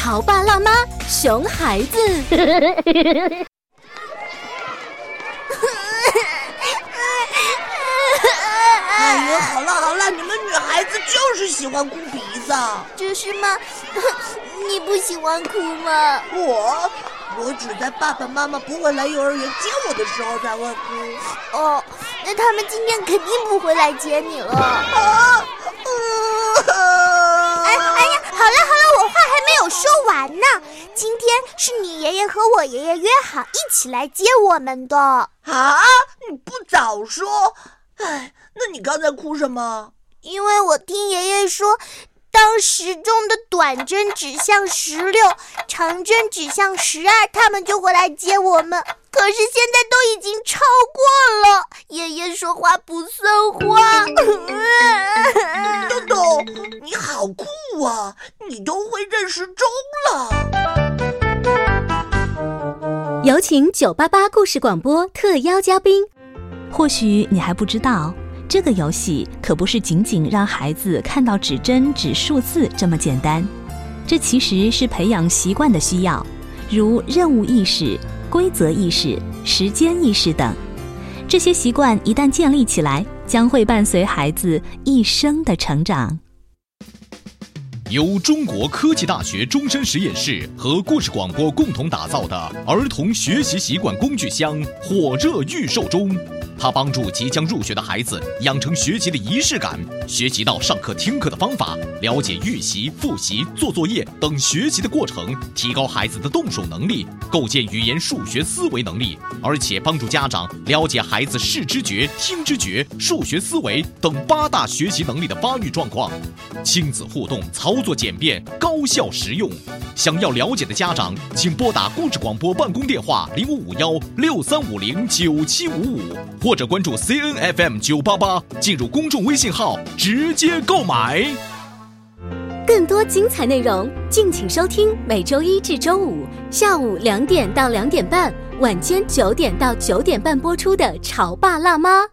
潮爸辣妈，熊孩子。哎呦，好了好了，你们女孩子就是喜欢哭鼻子。这是吗？你不喜欢哭吗？我，我只在爸爸妈妈不会来幼儿园接我的时候才会哭。哦，那他们今天肯定不会来接你了。啊！哎哎呀，好了好了，我话还没有说完呢。今天是你爷爷和我爷爷约好一起来接我们的。啊！你不早说。哎，那你刚才哭什么？因为我听爷爷说，当时钟的短针指向十六，长针指向十二，他们就会来接我们。可是现在都已经超过了，爷爷说话不算话。豆豆，你好酷啊！你都会认时钟了。有请九八八故事广播特邀嘉宾。或许你还不知道，这个游戏可不是仅仅让孩子看到指针、指数字这么简单。这其实是培养习惯的需要，如任务意识、规则意识、时间意识等。这些习惯一旦建立起来，将会伴随孩子一生的成长。由中国科技大学终身实验室和故事广播共同打造的儿童学习习惯工具箱火热预售中。它帮助即将入学的孩子养成学习的仪式感，学习到上课听课的方法，了解预习、复习、做作业等学习的过程，提高孩子的动手能力，构建语言数学思维能力，而且帮助家长了解孩子视知觉、听知觉、数学思维等八大学习能力的发育状况。亲子互动，操作简便，高效实用。想要了解的家长，请拨打故事广播办公电话零五五幺六三五零九七五五，或者关注 C N F M 九八八，进入公众微信号直接购买。更多精彩内容，敬请收听每周一至周五下午两点到两点半，晚间九点到九点半播出的《潮爸辣妈》。